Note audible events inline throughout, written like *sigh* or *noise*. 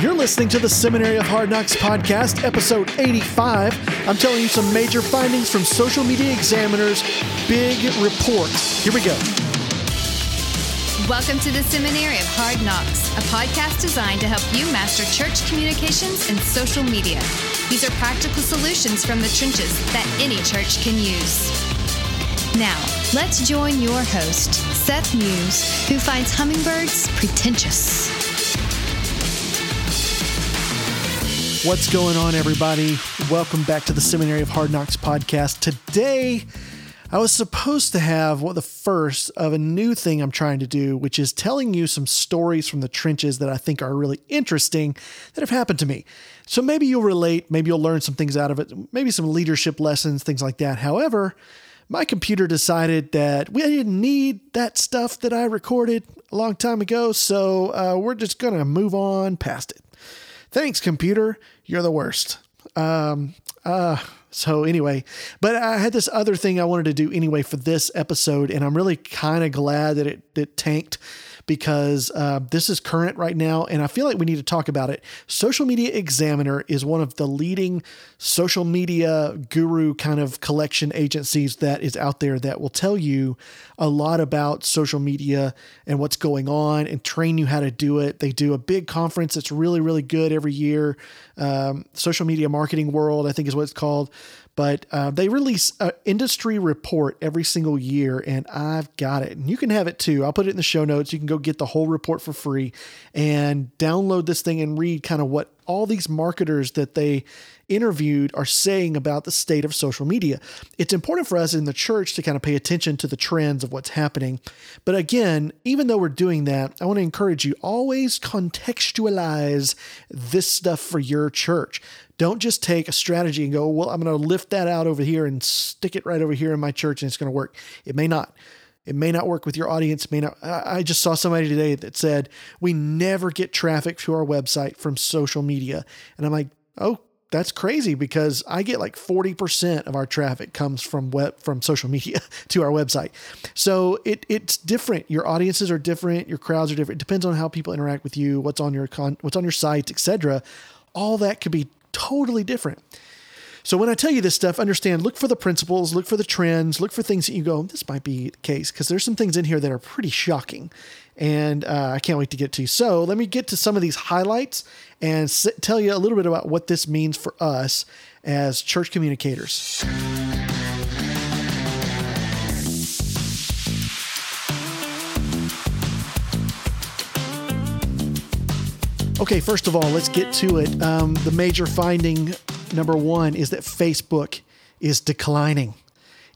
You're listening to the Seminary of Hard Knocks podcast, episode 85. I'm telling you some major findings from Social Media Examiner's big report. Here we go. Welcome to the Seminary of Hard Knocks, a podcast designed to help you master church communications and social media. These are practical solutions from the trenches that any church can use. Now, let's join your host, Seth Muse, who finds hummingbirds pretentious. What's going on, everybody? Welcome back to the Seminary of Hard Knocks podcast. Today, I was supposed to have what the first of a new thing I'm trying to do, which is telling you some stories from the trenches that I think are really interesting that have happened to me. So maybe you'll relate, maybe you'll learn some things out of it, maybe some leadership lessons, things like that. However, my computer decided that we didn't need that stuff that I recorded a long time ago, so uh, we're just going to move on past it. Thanks, computer. You're the worst. Um, uh, so anyway, but I had this other thing I wanted to do anyway for this episode, and I'm really kind of glad that it, it tanked because uh, this is current right now, and I feel like we need to talk about it. Social Media Examiner is one of the leading social media guru kind of collection agencies that is out there that will tell you a lot about social media and what's going on and train you how to do it. They do a big conference that's really, really good every year. Um, social Media Marketing World, I think is what it's called but uh, they release an industry report every single year, and I've got it. And you can have it too. I'll put it in the show notes. You can go get the whole report for free and download this thing and read kind of what all these marketers that they interviewed are saying about the state of social media. It's important for us in the church to kind of pay attention to the trends of what's happening. But again, even though we're doing that, I want to encourage you always contextualize this stuff for your church. Don't just take a strategy and go, well, I'm going to lift that out over here and stick it right over here in my church and it's going to work. It may not. It may not work with your audience. May not. I just saw somebody today that said we never get traffic to our website from social media, and I'm like, oh, that's crazy because I get like 40% of our traffic comes from web from social *laughs* media to our website. So it it's different. Your audiences are different, your crowds are different. It depends on how people interact with you, what's on your con, what's on your site, etc. All that could be totally different. So when I tell you this stuff, understand, look for the principles, look for the trends, look for things that you go, this might be the case, because there's some things in here that are pretty shocking. And uh, I can't wait to get to. So let me get to some of these highlights and s- tell you a little bit about what this means for us as church communicators. Okay, first of all, let's get to it. Um, the major finding number one is that Facebook is declining.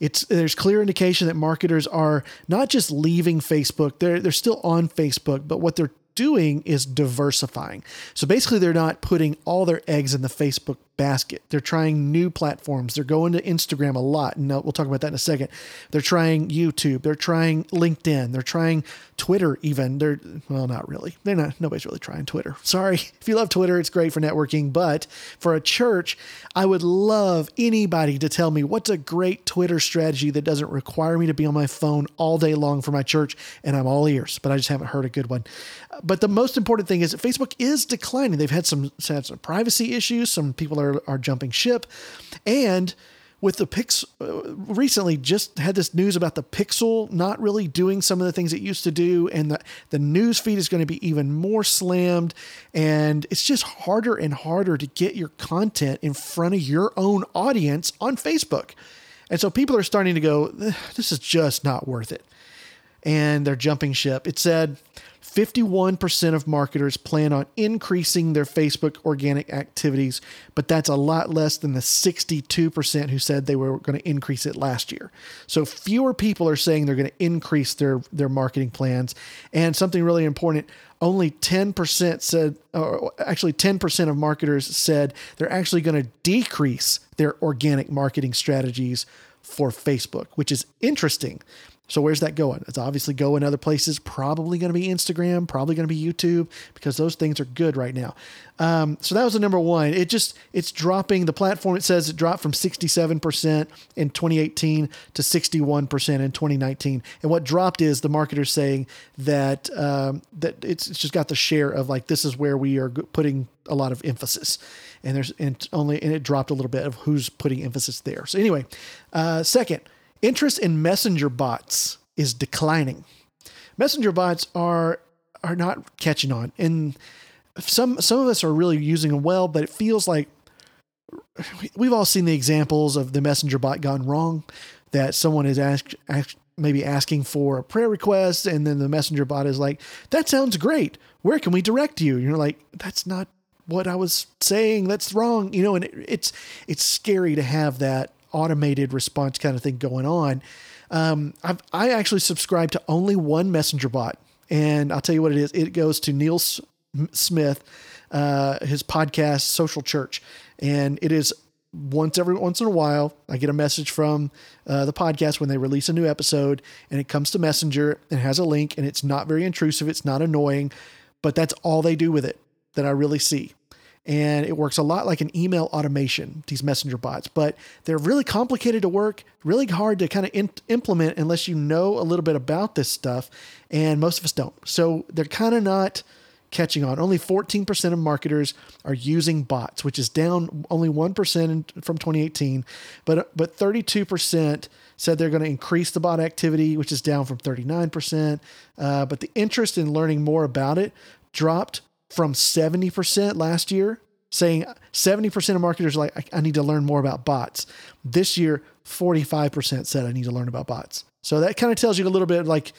It's there's clear indication that marketers are not just leaving Facebook; they're they're still on Facebook, but what they're doing is diversifying. So basically, they're not putting all their eggs in the Facebook basket. They're trying new platforms. They're going to Instagram a lot, and uh, we'll talk about that in a second. They're trying YouTube. They're trying LinkedIn. They're trying Twitter. Even they're well, not really. They're not. Nobody's really trying Twitter. *laughs* Sorry, if you love Twitter, it's great for networking. But for a church, I would love anybody to tell me what's a great Twitter strategy that doesn't require me to be on my phone all day long for my church, and I'm all ears. But I just haven't heard a good one. But the most important thing is that Facebook is declining. They've had some, had some privacy issues. Some people are, are jumping ship. And with the Pix, uh, recently just had this news about the Pixel not really doing some of the things it used to do. And the, the news feed is going to be even more slammed. And it's just harder and harder to get your content in front of your own audience on Facebook. And so people are starting to go, this is just not worth it. And they're jumping ship. It said 51% of marketers plan on increasing their Facebook organic activities, but that's a lot less than the 62% who said they were going to increase it last year. So fewer people are saying they're going to increase their, their marketing plans. And something really important only 10% said, or actually 10% of marketers said they're actually going to decrease their organic marketing strategies for Facebook, which is interesting So where's that going? It's obviously going other places. Probably going to be Instagram. Probably going to be YouTube because those things are good right now. Um, so that was the number one. It just it's dropping. The platform it says it dropped from 67% in 2018 to 61% in 2019. And what dropped is the marketers saying that um, that it's, it's just got the share of like this is where we are putting a lot of emphasis and there's and only and it dropped a little bit of who's putting emphasis there so anyway uh, second interest in messenger bots is declining. Messenger bots are are not catching on, and some some of us are really using them well, but it feels like we've all seen the examples of the messenger bot gone wrong. That someone is asked, maybe asking for a prayer request, and then the messenger bot is like, "That sounds great. Where can we direct you?" And you're like, "That's not what I was saying. That's wrong." You know, and it, it's it's scary to have that automated response kind of thing going on. Um, I've, I actually subscribe to only one messenger bot, and I'll tell you what it is. It goes to Nils S- Smith, uh, his podcast Social Church, and it is once every once in a while I get a message from uh, the podcast when they release a new episode, and it comes to Messenger and has a link, and it's not very intrusive, it's not annoying, but that's all they do with it that I really see and it works a lot like an email automation, these messenger bots, but they're really complicated to work, really hard to kind of in- implement unless you know a little bit about this stuff, and most of us don't. So they're kind of not catching on. Only 14% of marketers are using bots, which is down only 1% from 2018, but but 32% said they're going to increase the bot activity, which is down from 39%. Uh, but the interest in learning more about it dropped from 70% last year, saying 70% of marketers are like, I, need to learn more about bots. This year, 45% said I need to learn about bots. So that kind of tells you a little bit like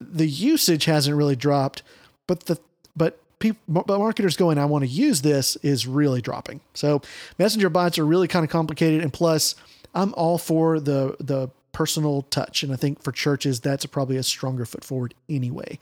the usage hasn't really dropped, but the but people but marketers going, I want to use this is really dropping. So messenger bots are really kind of complicated. And plus, I'm all for the the personal touch. And I think for churches, that's probably a stronger foot forward anyway.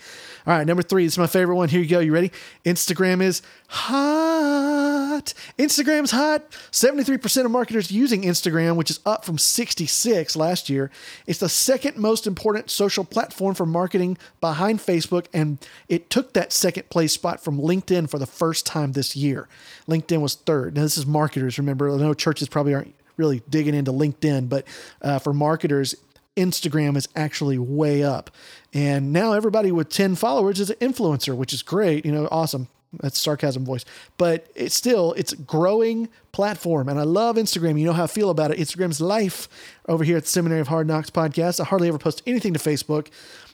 All right, number three, it's my favorite one. Here you go. You ready? Instagram is hot. Instagram's hot. 73% of marketers using Instagram, which is up from 66 last year. It's the second most important social platform for marketing behind Facebook, and it took that second place spot from LinkedIn for the first time this year. LinkedIn was third. Now, this is marketers. Remember, I know churches probably aren't really digging into LinkedIn, but uh, for marketers, Instagram is actually way up. And now everybody with 10 followers is an influencer, which is great. You know, awesome. That's sarcasm voice, but it's still it's growing platform, and I love Instagram. You know how I feel about it. Instagram's life over here at the Seminary of Hard Knocks podcast. I hardly ever post anything to Facebook.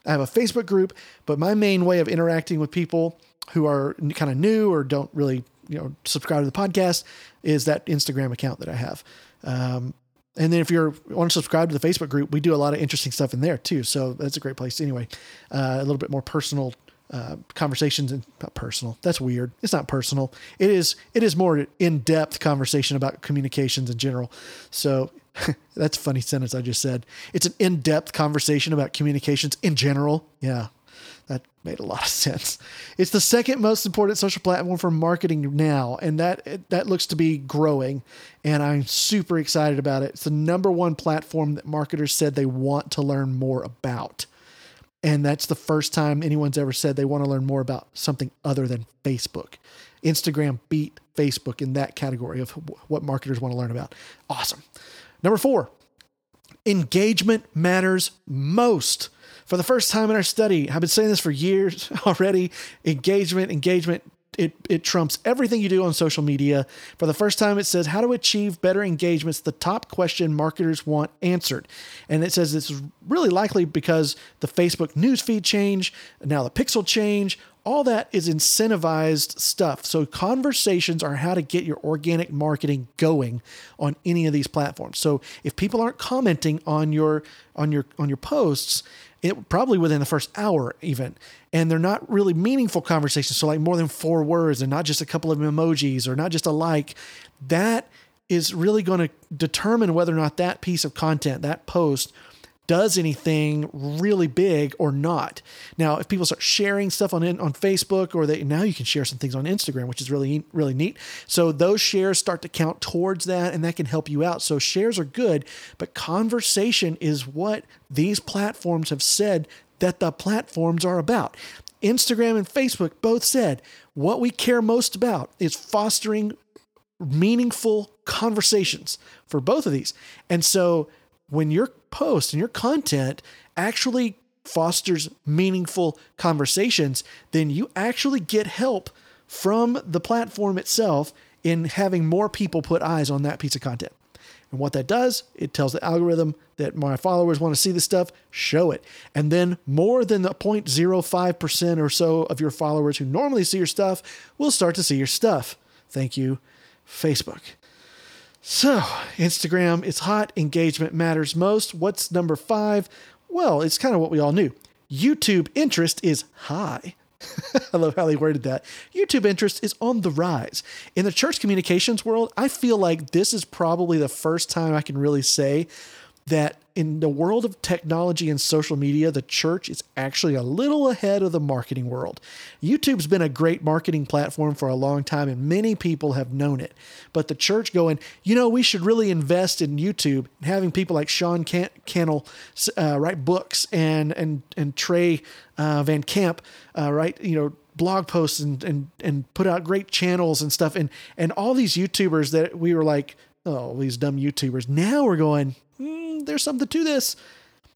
I have a Facebook group, but my main way of interacting with people who are kind of new or don't really you know subscribe to the podcast is that Instagram account that I have. Um, and then if you want to subscribe to the Facebook group, we do a lot of interesting stuff in there too. So that's a great place. Anyway, uh, a little bit more personal uh, conversations and not personal. That's weird. It's not personal. It is. It is more in depth conversation about communications in general. So *laughs* that's a funny sentence I just said. It's an in depth conversation about communications in general. Yeah, that made a lot of sense. It's the second most important social platform for marketing now, and that that looks to be growing. And I'm super excited about it. It's the number one platform that marketers said they want to learn more about. And that's the first time anyone's ever said they want to learn more about something other than Facebook. Instagram beat Facebook in that category of what marketers want to learn about. Awesome. Number four, engagement matters most for the first time in our study, I've been saying this for years *laughs* already engagement, engagement. It, it trumps everything you do on social media. For the first time, it says how to achieve better engagements, the top question marketers want answered. And it says this is really likely because the Facebook newsfeed change, now the pixel change, all that is incentivized stuff. So conversations are how to get your organic marketing going on any of these platforms. So if people aren't commenting on your on your on your posts, it probably within the first hour even. And they're not really meaningful conversations. So like more than four words and not just a couple of emojis or not just a like that is really going to determine whether or not that piece of content that post does anything really big or not. Now, if people start sharing stuff on on Facebook, or they now you can share some things on Instagram, which is really really neat. So those shares start to count towards that, and that can help you out. So shares are good, but conversation is what these platforms have said that the platforms are about. Instagram and Facebook both said what we care most about is fostering meaningful conversations for both of these. And so when your post and your content actually fosters meaningful conversations, then you actually get help from the platform itself in having more people put eyes on that piece of content. And what that does, it tells the algorithm that my followers want to see this stuff, show it. And then more than the 0.05% or so of your followers who normally see your stuff will start to see your stuff. Thank you, Facebook. So, Instagram is hot, engagement matters most. What's number five? Well, it's kind of what we all knew. YouTube interest is high. *laughs* I love how they worded that. YouTube interest is on the rise. In the church communications world, I feel like this is probably the first time I can really say that in the world of technology and social media, the church is actually a little ahead of the marketing world. YouTube's been a great marketing platform for a long time, and many people have known it. But the church going, you know, we should really invest in YouTube and having people like Sean Can- Cannell uh, write books and and and Trey uh, Van Camp uh, write, you know, blog posts and and and put out great channels and stuff, and and all these YouTubers that we were like, oh, these dumb YouTubers. Now we're going mm, there's something to this.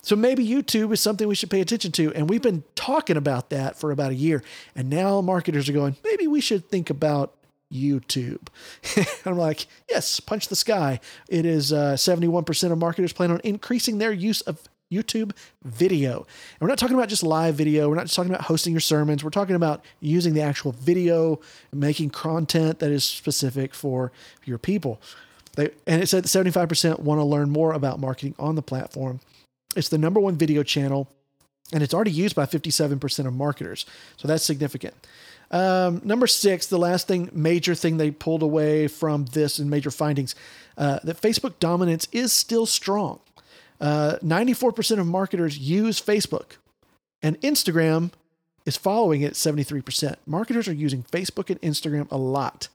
So maybe YouTube is something we should pay attention to. And we've been talking about that for about a year. And now marketers are going, maybe we should think about YouTube. *laughs* I'm like, yes, punch the sky. It is uh, 71% of marketers plan on increasing their use of YouTube video. And we're not talking about just live video. We're not just talking about hosting your sermons. We're talking about using the actual video, making content that is specific for your people. They, and it said that 75% want to learn more about marketing on the platform. It's the number one video channel, and it's already used by 57% of marketers. So that's significant. Um, number six, the last thing, major thing they pulled away from this and major findings, uh, that Facebook dominance is still strong. Uh, 94% of marketers use Facebook, and Instagram is following it 73%. Marketers are using Facebook and Instagram a lot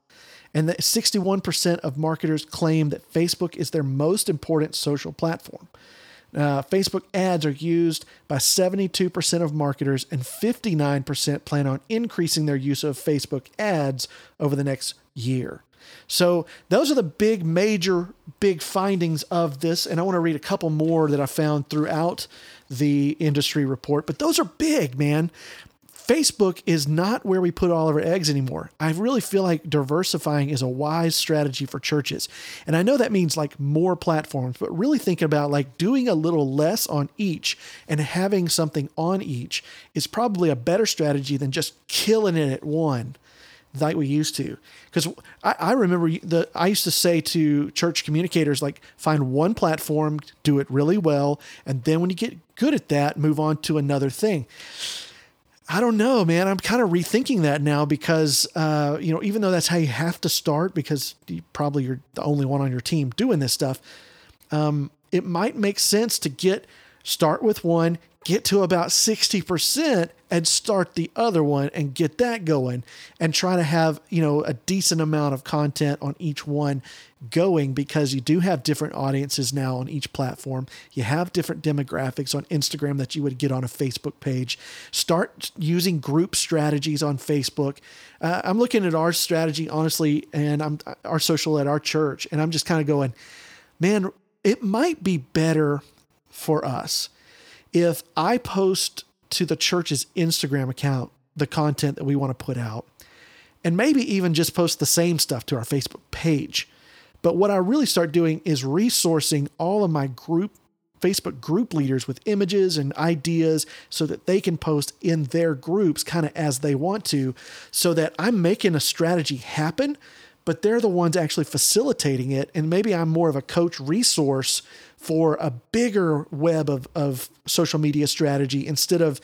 and that 61% of marketers claim that Facebook is their most important social platform. Uh, Facebook ads are used by 72% of marketers, and 59% plan on increasing their use of Facebook ads over the next year. So, those are the big, major, big findings of this. And I want to read a couple more that I found throughout the industry report, but those are big, man. Facebook is not where we put all of our eggs anymore. I really feel like diversifying is a wise strategy for churches. And I know that means like more platforms, but really thinking about like doing a little less on each and having something on each is probably a better strategy than just killing it at one like we used to. Because I, I, remember the I used to say to church communicators like find one platform, do it really well, and then when you get good at that, move on to another thing. I don't know, man. I'm kind of rethinking that now because, uh, you know, even though that's how you have to start because you probably you're the only one on your team doing this stuff, um, it might make sense to get start with one, get to about 60% and start the other one and get that going and try to have, you know, a decent amount of content on each one going because you do have different audiences now on each platform. You have different demographics on Instagram that you would get on a Facebook page. Start using group strategies on Facebook. Uh, I'm looking at our strategy honestly and I'm our social at our church and I'm just kind of going, man, it might be better for us if I post to the church's Instagram account the content that we want to put out, and maybe even just post the same stuff to our Facebook page. But what I really start doing is resourcing all of my group Facebook group leaders with images and ideas so that they can post in their groups kind of as they want to, so that I'm making a strategy happen, but they're the ones actually facilitating it. And maybe I'm more of a coach resource for a bigger web of, of social media strategy instead of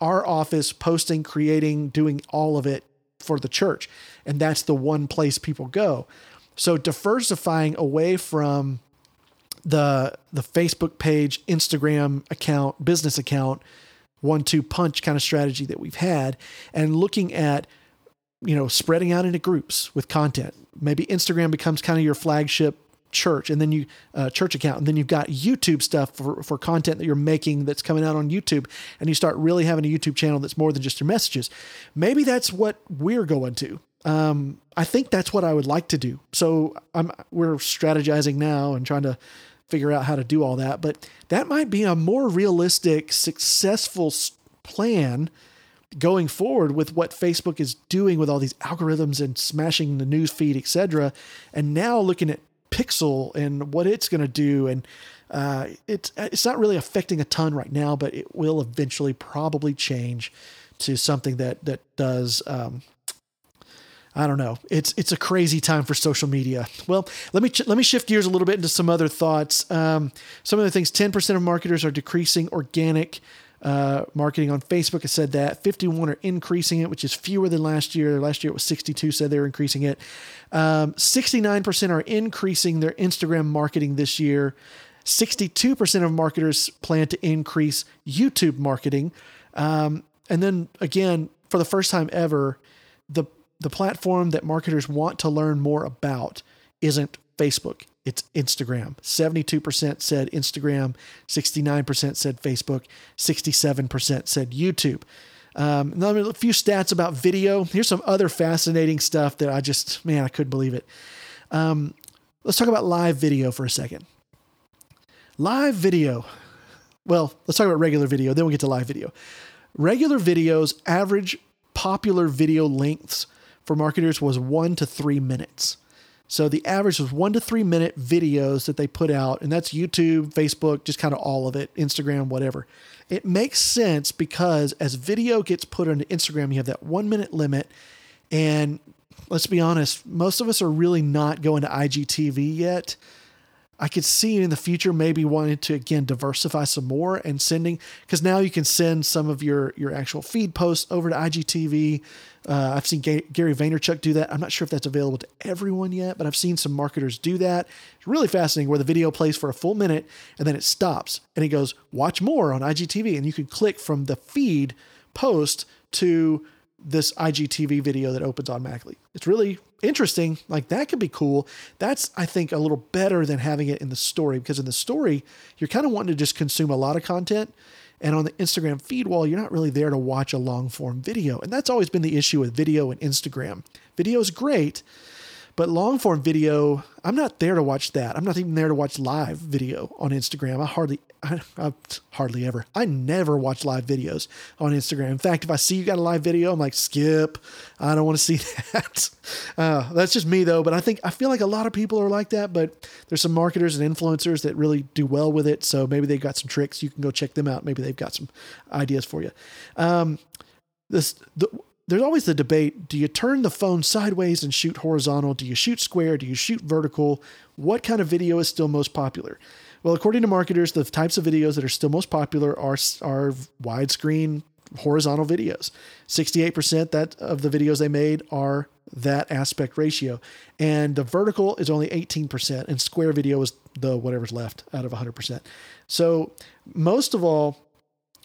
our office posting, creating, doing all of it for the church. And that's the one place people go. So diversifying away from the the Facebook page, Instagram account, business account, one two punch kind of strategy that we've had, and looking at you know spreading out into groups with content. Maybe Instagram becomes kind of your flagship church and then you uh, church account and then you've got youtube stuff for, for content that you're making that's coming out on youtube and you start really having a youtube channel that's more than just your messages maybe that's what we're going to um, i think that's what i would like to do so i'm we're strategizing now and trying to figure out how to do all that but that might be a more realistic successful plan going forward with what Facebook is doing with all these algorithms and smashing the news feed, etc. And now looking at Pixel and what it's going to do. And uh, it's it's not really affecting a ton right now, but it will eventually probably change to something that that does. Um, I don't know. It's it's a crazy time for social media. Well, let me let me shift gears a little bit into some other thoughts. Um, some of the things: ten percent of marketers are decreasing organic uh, marketing on Facebook has said that 51 are increasing it, which is fewer than last year. Last year it was 62 said they were increasing it. Um, 69% are increasing their Instagram marketing this year. 62% of marketers plan to increase YouTube marketing. Um, and then again, for the first time ever, the the platform that marketers want to learn more about isn't Facebook it's Instagram. 72% said Instagram, 69% said Facebook, 67% said YouTube. Um, a few stats about video. Here's some other fascinating stuff that I just, man, I couldn't believe it. Um, let's talk about live video for a second. Live video. Well, let's talk about regular video, then we'll get to live video. Regular videos, average popular video lengths for marketers was one to three minutes. So the average was one to three minute videos that they put out, and that's YouTube, Facebook, just kind of all of it, Instagram, whatever. It makes sense because as video gets put onto Instagram, you have that one minute limit. And let's be honest, most of us are really not going to IGTV yet. I could see in the future maybe wanting to again diversify some more and sending because now you can send some of your your actual feed posts over to IGTV. Uh, I've seen Gary Vaynerchuk do that. I'm not sure if that's available to everyone yet, but I've seen some marketers do that. It's really fascinating where the video plays for a full minute and then it stops and it goes watch more on IGTV and you can click from the feed post to this IGTV video that opens automatically. It's really interesting. Like that could be cool. That's, I think, a little better than having it in the story because in the story, you're kind of wanting to just consume a lot of content. And on the Instagram feed wall, you're not really there to watch a long form video. And that's always been the issue with video and Instagram. Video is great, but long form video, I'm not there to watch that. I'm not even there to watch live video on Instagram. I hardly, *laughs* I, I, hardly ever. I never watch live videos on Instagram. In fact, if I see you got a live video, I'm like, skip. I don't want to *laughs* see that. Uh, that's just me though. But I think I feel like a lot of people are like that. But there's some marketers and influencers that really do well with it. So maybe they've got some tricks. You can go check them out. Maybe they've got some ideas for you. Um, this the there's always the debate do you turn the phone sideways and shoot horizontal? Do you shoot square? Do you shoot vertical? What kind of video is still most popular? Well, according to marketers, the types of videos that are still most popular are, are widescreen horizontal videos. 68% that of the videos they made are that aspect ratio. And the vertical is only 18%, and square video is the whatever's left out of 100%. So, most of all,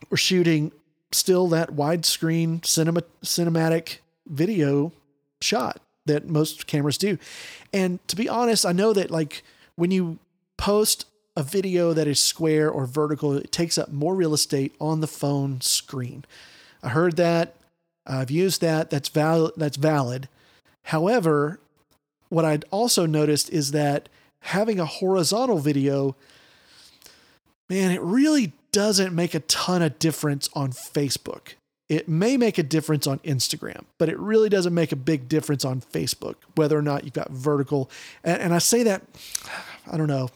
we're shooting still that widescreen cinema cinematic video shot that most cameras do. And to be honest, I know that like when you post a video that is square or vertical, it takes up more real estate on the phone screen. I heard that. I've used that. That's valid. That's valid. However, what I'd also noticed is that having a horizontal video, man, it really doesn't make a ton of difference on Facebook. It may make a difference on Instagram, but it really doesn't make a big difference on Facebook, whether or not you've got vertical. And, and I say that, I don't know.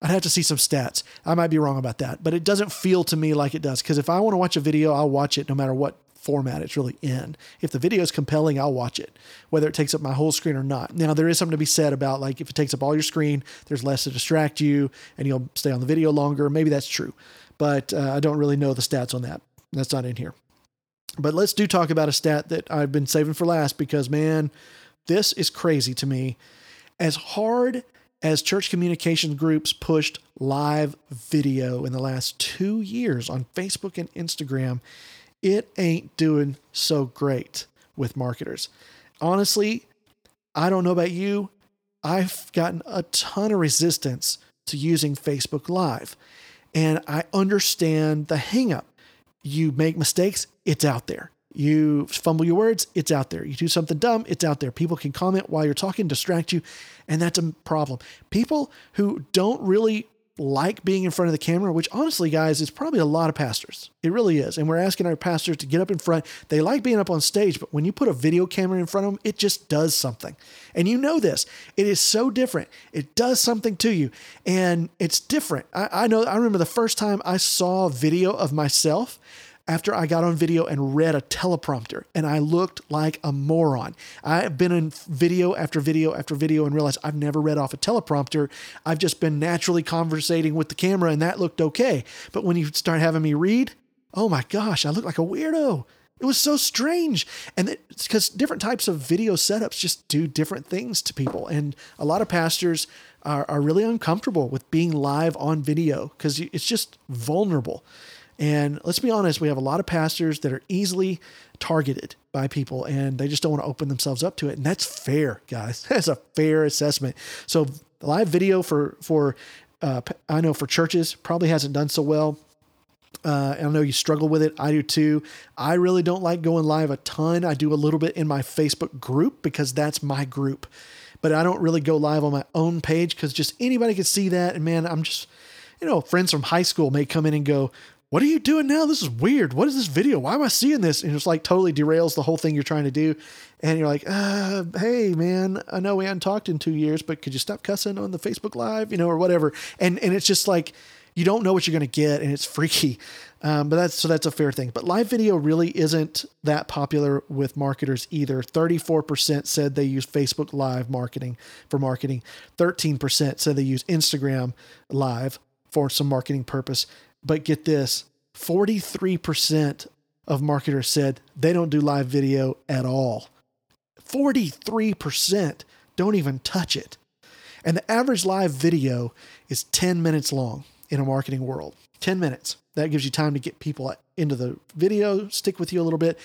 I'd have to see some stats. I might be wrong about that, but it doesn't feel to me like it does. Because if I want to watch a video, I'll watch it no matter what format it's really in. If the video is compelling, I'll watch it, whether it takes up my whole screen or not. Now, there is something to be said about like if it takes up all your screen, there's less to distract you and you'll stay on the video longer. Maybe that's true, but uh, I don't really know the stats on that. That's not in here. But let's do talk about a stat that I've been saving for last because, man, this is crazy to me. As hard as church communication groups pushed live video in the last two years on Facebook and Instagram, it ain't doing so great with marketers. Honestly, I don't know about you. I've gotten a ton of resistance to using Facebook Live. And I understand the hangup. You make mistakes, it's out there. You fumble your words, it's out there. You do something dumb, it's out there. People can comment while you're talking, distract you, and that's a problem. People who don't really like being in front of the camera, which honestly, guys, is probably a lot of pastors. It really is. And we're asking our pastors to get up in front. They like being up on stage, but when you put a video camera in front of them, it just does something. And you know this. It is so different. It does something to you. And it's different. I, I know, I remember the first time I saw a video of myself after I got on video and read a teleprompter and I looked like a moron. I've been in video after video after video and realized I've never read off a teleprompter. I've just been naturally conversating with the camera and that looked okay. But when you start having me read, oh my gosh, I look like a weirdo. It was so strange. And because different types of video setups just do different things to people. And a lot of pastors are, are really uncomfortable with being live on video because it's just vulnerable. And let's be honest, we have a lot of pastors that are easily targeted by people and they just don't want to open themselves up to it. And that's fair, guys. *laughs* That's a fair assessment. So live video for, for, uh, I know for churches probably hasn't done so well. Uh, I know you struggle with it. I do too. I really don't like going live a ton. I do a little bit in my Facebook group because that's my group, but I don't really go live on my own page because just anybody could see that. And man, I'm just, you know, friends from high school may come in and go, what are you doing now? This is weird. What is this video? Why am I seeing this? And it's like totally derails the whole thing you're trying to do. And you're like, uh, hey man, I know we hadn't talked in two years, but could you stop cussing on the Facebook Live, you know, or whatever. And and it's just like you don't know what you're going to get, and it's *laughs* freaky. Um, but that's so that's a fair thing. But live video really isn't that popular with marketers either. 34% said they use Facebook Live marketing for marketing. 13% said they use Instagram Live for some marketing purpose. But get this 43% of marketers said they don't do live video at all. 43% don't even touch it. And the average live video is 10 minutes long in a marketing world. 10 minutes. That gives you time to get people into the video, stick with you a little bit.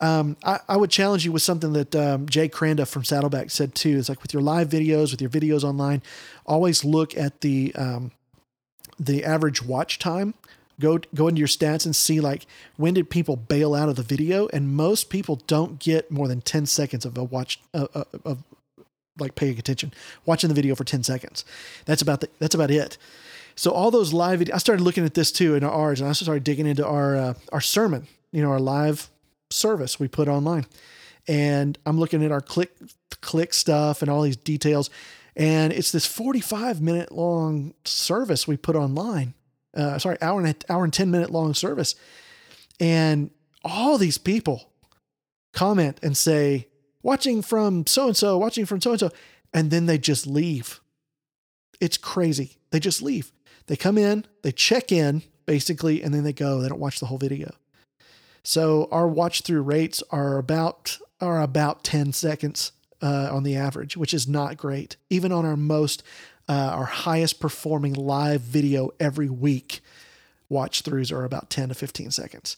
Um, I, I, would challenge you with something that um, Jay Kranda from Saddleback said too. Is like with your live videos, with your videos online, always look at the um, the average watch time go go into your stats and see like when did people bail out of the video? And most people don't get more than 10 seconds of a watch uh, uh, of like paying attention watching the video for 10 seconds. That's about the, that's about it. So all those live i started looking at this too in ours and i started digging into our uh, our sermon you know our live service we put online. And i'm looking at our click click stuff and all these details and it's this 45 minute long service we put online. Uh, sorry, hour and a, hour and 10 minute long service. And all these people comment and say, watching from so and so, watching from so and so. And then they just leave. It's crazy. They just leave. They come in, they check in basically, and then they go. They don't watch the whole video. So our watch through rates are about are about 10 seconds uh, on the average, which is not great. Even on our most, uh, our highest performing live video every week, watch throughs are about 10 to 15 seconds.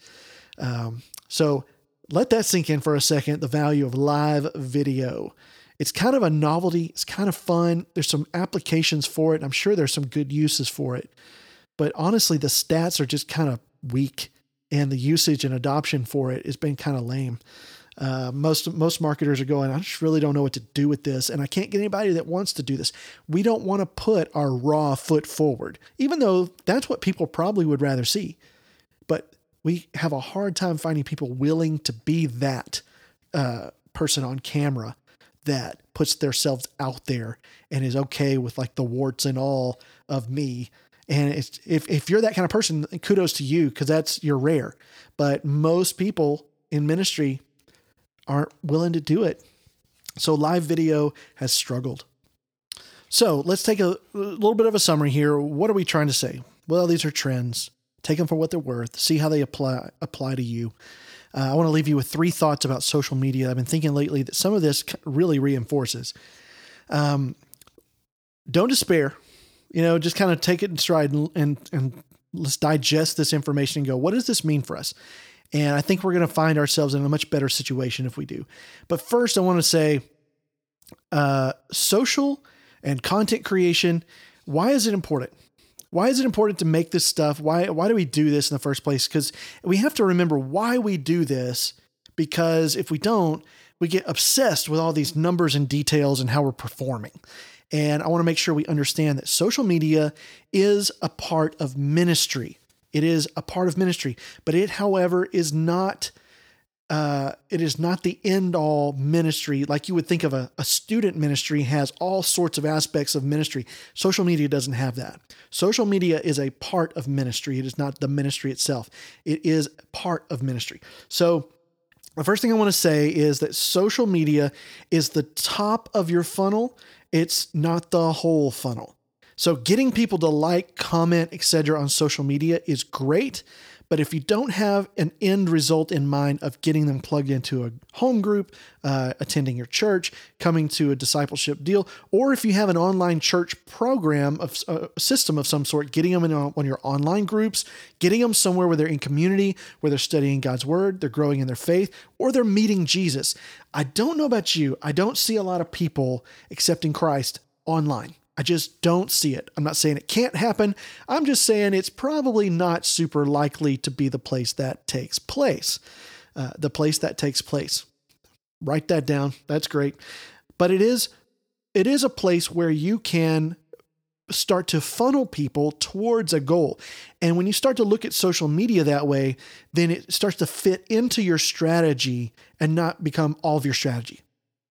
Um, so let that sink in for a second the value of live video. It's kind of a novelty, it's kind of fun. There's some applications for it. I'm sure there's some good uses for it. But honestly, the stats are just kind of weak and the usage and adoption for it has been kind of lame. Uh, most most marketers are going, I just really don't know what to do with this, and I can't get anybody that wants to do this. We don't want to put our raw foot forward, even though that's what people probably would rather see. But we have a hard time finding people willing to be that uh, person on camera that puts themselves out there and is okay with like the warts and all of me. And it's, if, if you're that kind of person, kudos to you because that's you're rare. But most people in ministry aren't willing to do it. So live video has struggled. So let's take a, a little bit of a summary here. What are we trying to say? Well, these are trends. Take them for what they're worth. See how they apply apply to you. Uh, I want to leave you with three thoughts about social media. I've been thinking lately that some of this really reinforces. Um, don't despair. You know, just kind of take it in stride and, and, and let's digest this information and go, what does this mean for us? And I think we're going to find ourselves in a much better situation if we do. But first, I want to say uh, social and content creation. Why is it important? Why is it important to make this stuff? Why, why do we do this in the first place? Because we have to remember why we do this. Because if we don't, we get obsessed with all these numbers and details and how we're performing. And I want to make sure we understand that social media is a part of ministry. It is a part of ministry, but it, however, is not. Uh, it is not the end all ministry like you would think of a, a student ministry has all sorts of aspects of ministry. Social media doesn't have that. Social media is a part of ministry. It is not the ministry itself. It is part of ministry. So the first thing I want to say is that social media is the top of your funnel. It's not the whole funnel. So getting people to like, comment, etc. on social media is great, but if you don't have an end result in mind of getting them plugged into a home group, uh, attending your church, coming to a discipleship deal, or if you have an online church program of uh, system of some sort, getting them in one of your online groups, getting them somewhere where they're in community, where they're studying God's word, they're growing in their faith, or they're meeting Jesus. I don't know about you. I don't see a lot of people accepting Christ online. I just don't see it. I'm not saying it can't happen. I'm just saying it's probably not super likely to be the place that takes place. Uh, the place that takes place. Write that down. That's great. But it is it is a place where you can start to funnel people towards a goal. And when you start to look at social media that way, then it starts to fit into your strategy and not become all of your strategy.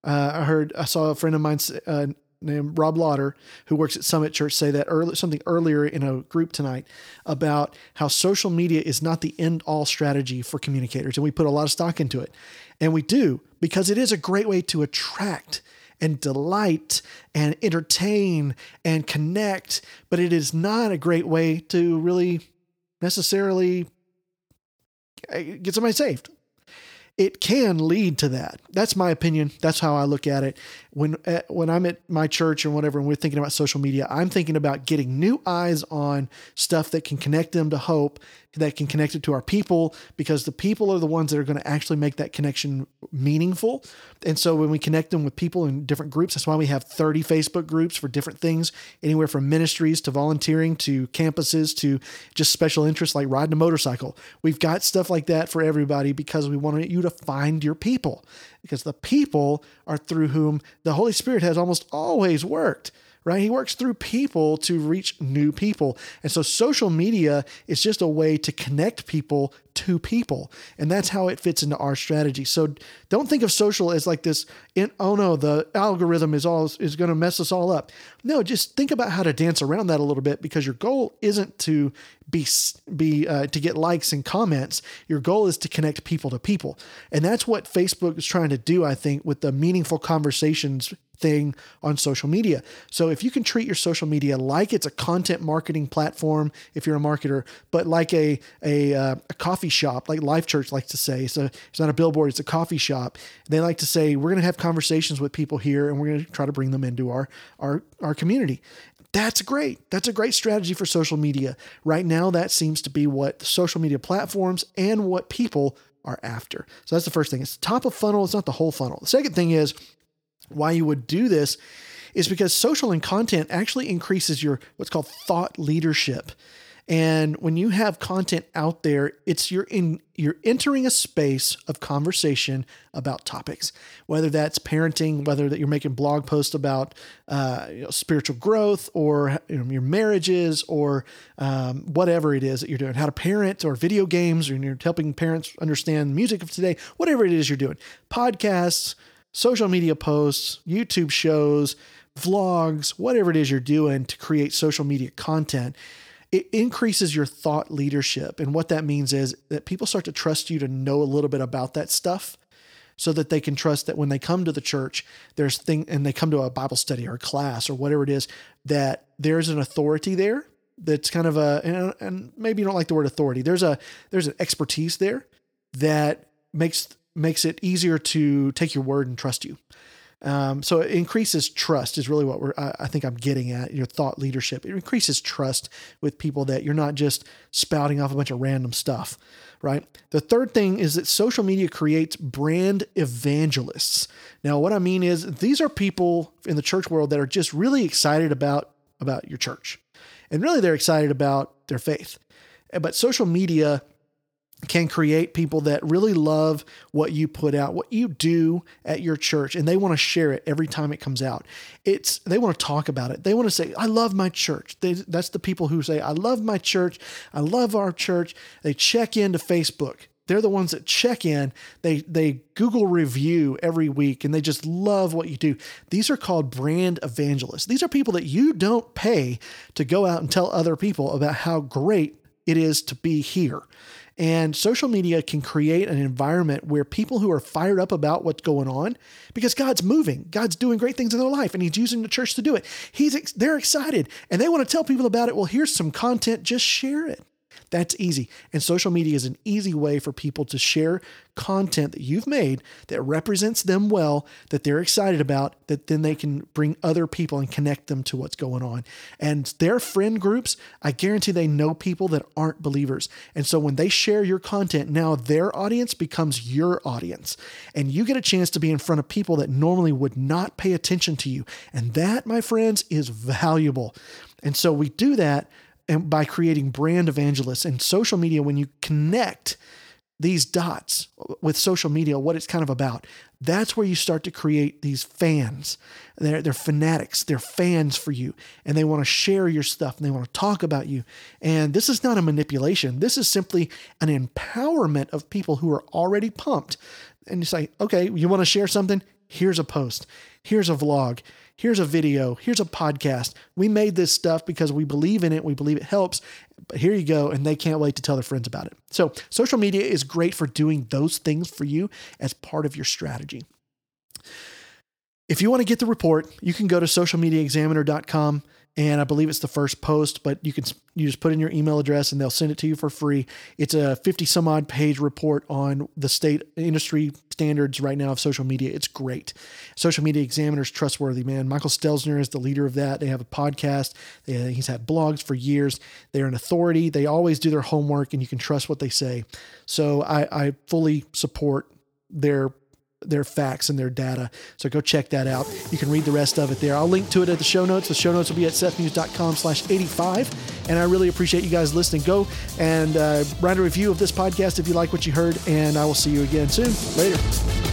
Uh, I heard, I saw a friend of mine uh, named Rob Lauder, who works at Summit Church, say that early, something earlier in a group tonight about how social media is not the end all strategy for communicators. And we put a lot of stock into it. And we do because it is a great way to attract and delight and entertain and connect, but it is not a great way to really necessarily uh, get somebody saved it can lead to that. That's my opinion. That's how I look at it. When uh, when I'm at my church or whatever, and we're thinking about social media, I'm thinking about getting new eyes on stuff that can connect them to hope that can connect it to our people because the people are the ones that are going to actually make that connection meaningful. And so when we connect them with people in different groups, that's why we have 30 Facebook groups for different things, anywhere from ministries to volunteering to campuses to just special interests like riding a motorcycle. We've got stuff like that for everybody because we want you to find your people because the people are through whom the Holy Spirit has almost always worked right? He works through people to reach new people. And so social media is just a way to connect people to people. And that's how it fits into our strategy. So don't think of social as like this, in, oh no, the algorithm is all is going to mess us all up. No, just think about how to dance around that a little bit because your goal isn't to be be uh, to get likes and comments. Your goal is to connect people to people. And that's what Facebook is trying to do, I think, with the meaningful conversations thing on social media. So if you can treat your social media like it's a content marketing platform, if you're a marketer, but like a a, uh, a coffee shop, like Life Church likes to say, so it's not a billboard, it's a coffee shop. They like to say we're going to have conversations with people here, and we're going to try to bring them into our our our community. That's great. That's a great strategy for social media. Right now, that seems to be what social media platforms and what people are after. So that's the first thing. It's top of funnel. It's not the whole funnel. The second thing is why you would do this is because social and content actually increases your what's called thought leadership. And when you have content out there, it's you're in you're entering a space of conversation about topics, whether that's parenting, whether that you're making blog posts about uh, you know, spiritual growth or you know, your marriages or um, whatever it is that you're doing, how to parent or video games, or you're helping parents understand music of today, whatever it is you're doing, podcasts social media posts, YouTube shows, vlogs, whatever it is you're doing to create social media content, it increases your thought leadership. And what that means is that people start to trust you to know a little bit about that stuff so that they can trust that when they come to the church, there's thing and they come to a Bible study or a class or whatever it is, that there's an authority there that's kind of a and, and maybe you don't like the word authority. There's a there's an expertise there that makes makes it easier to take your word and trust you. Um, so it increases trust is really what we're, I, I think I'm getting at your thought leadership. It increases trust with people that you're not just spouting off a bunch of random stuff, right? The third thing is that social media creates brand evangelists. Now, what I mean is these are people in the church world that are just really excited about, about your church. And really they're excited about their faith. But social media can create people that really love what you put out, what you do at your church, and they want to share it every time it comes out. It's they want to talk about it. They want to say, "I love my church." They, that's the people who say, "I love my church. I love our church." They check into Facebook. They're the ones that check in. They they Google review every week, and they just love what you do. These are called brand evangelists. These are people that you don't pay to go out and tell other people about how great it is to be here. And social media can create an environment where people who are fired up about what's going on, because God's moving, God's doing great things in their life, and He's using the church to do it. He's they're excited, and they want to tell people about it. Well, here's some content, just share it. That's easy. And social media is an easy way for people to share content that you've made that represents them well, that they're excited about, that then they can bring other people and connect them to what's going on. And their friend groups, I guarantee they know people that aren't believers. And so when they share your content, now their audience becomes your audience. And you get a chance to be in front of people that normally would not pay attention to you. And that, my friends, is valuable. And so we do that and by creating brand evangelists and social media when you connect these dots with social media what it's kind of about that's where you start to create these fans. They're, they're fanatics. They're fans for you and they want to share your stuff and they want to talk about you. And this is not a manipulation. This is simply an empowerment of people who are already pumped. And you say okay you want to share something? Here's a post. Here's a vlog here's a video, here's a podcast. We made this stuff because we believe in it, we believe it helps. But here you go, and they can't wait to tell their friends about it. So, social media is great for doing those things for you as part of your strategy. If you want to get the report, you can go to socialmediaexaminer.com and I believe it's the first post, but you can you just put in your email address and they'll send it to you for free. It's a 50 some odd page report on the state industry standards right now of social media. It's great. Social Media Examiner's trustworthy, man. Michael Stelzner is the leader of that. They have a podcast. They, he's had blogs for years. They're an authority. They always do their homework and you can trust what they say. So I, I fully support their their facts and their data. So go check that out. You can read the rest of it there. I'll link to it at the show notes. The show notes will be at sethmuse.com slash 85. And I really appreciate you guys listening. Go and uh, write a review of this podcast if you like what you heard. And I will see you again soon. Later.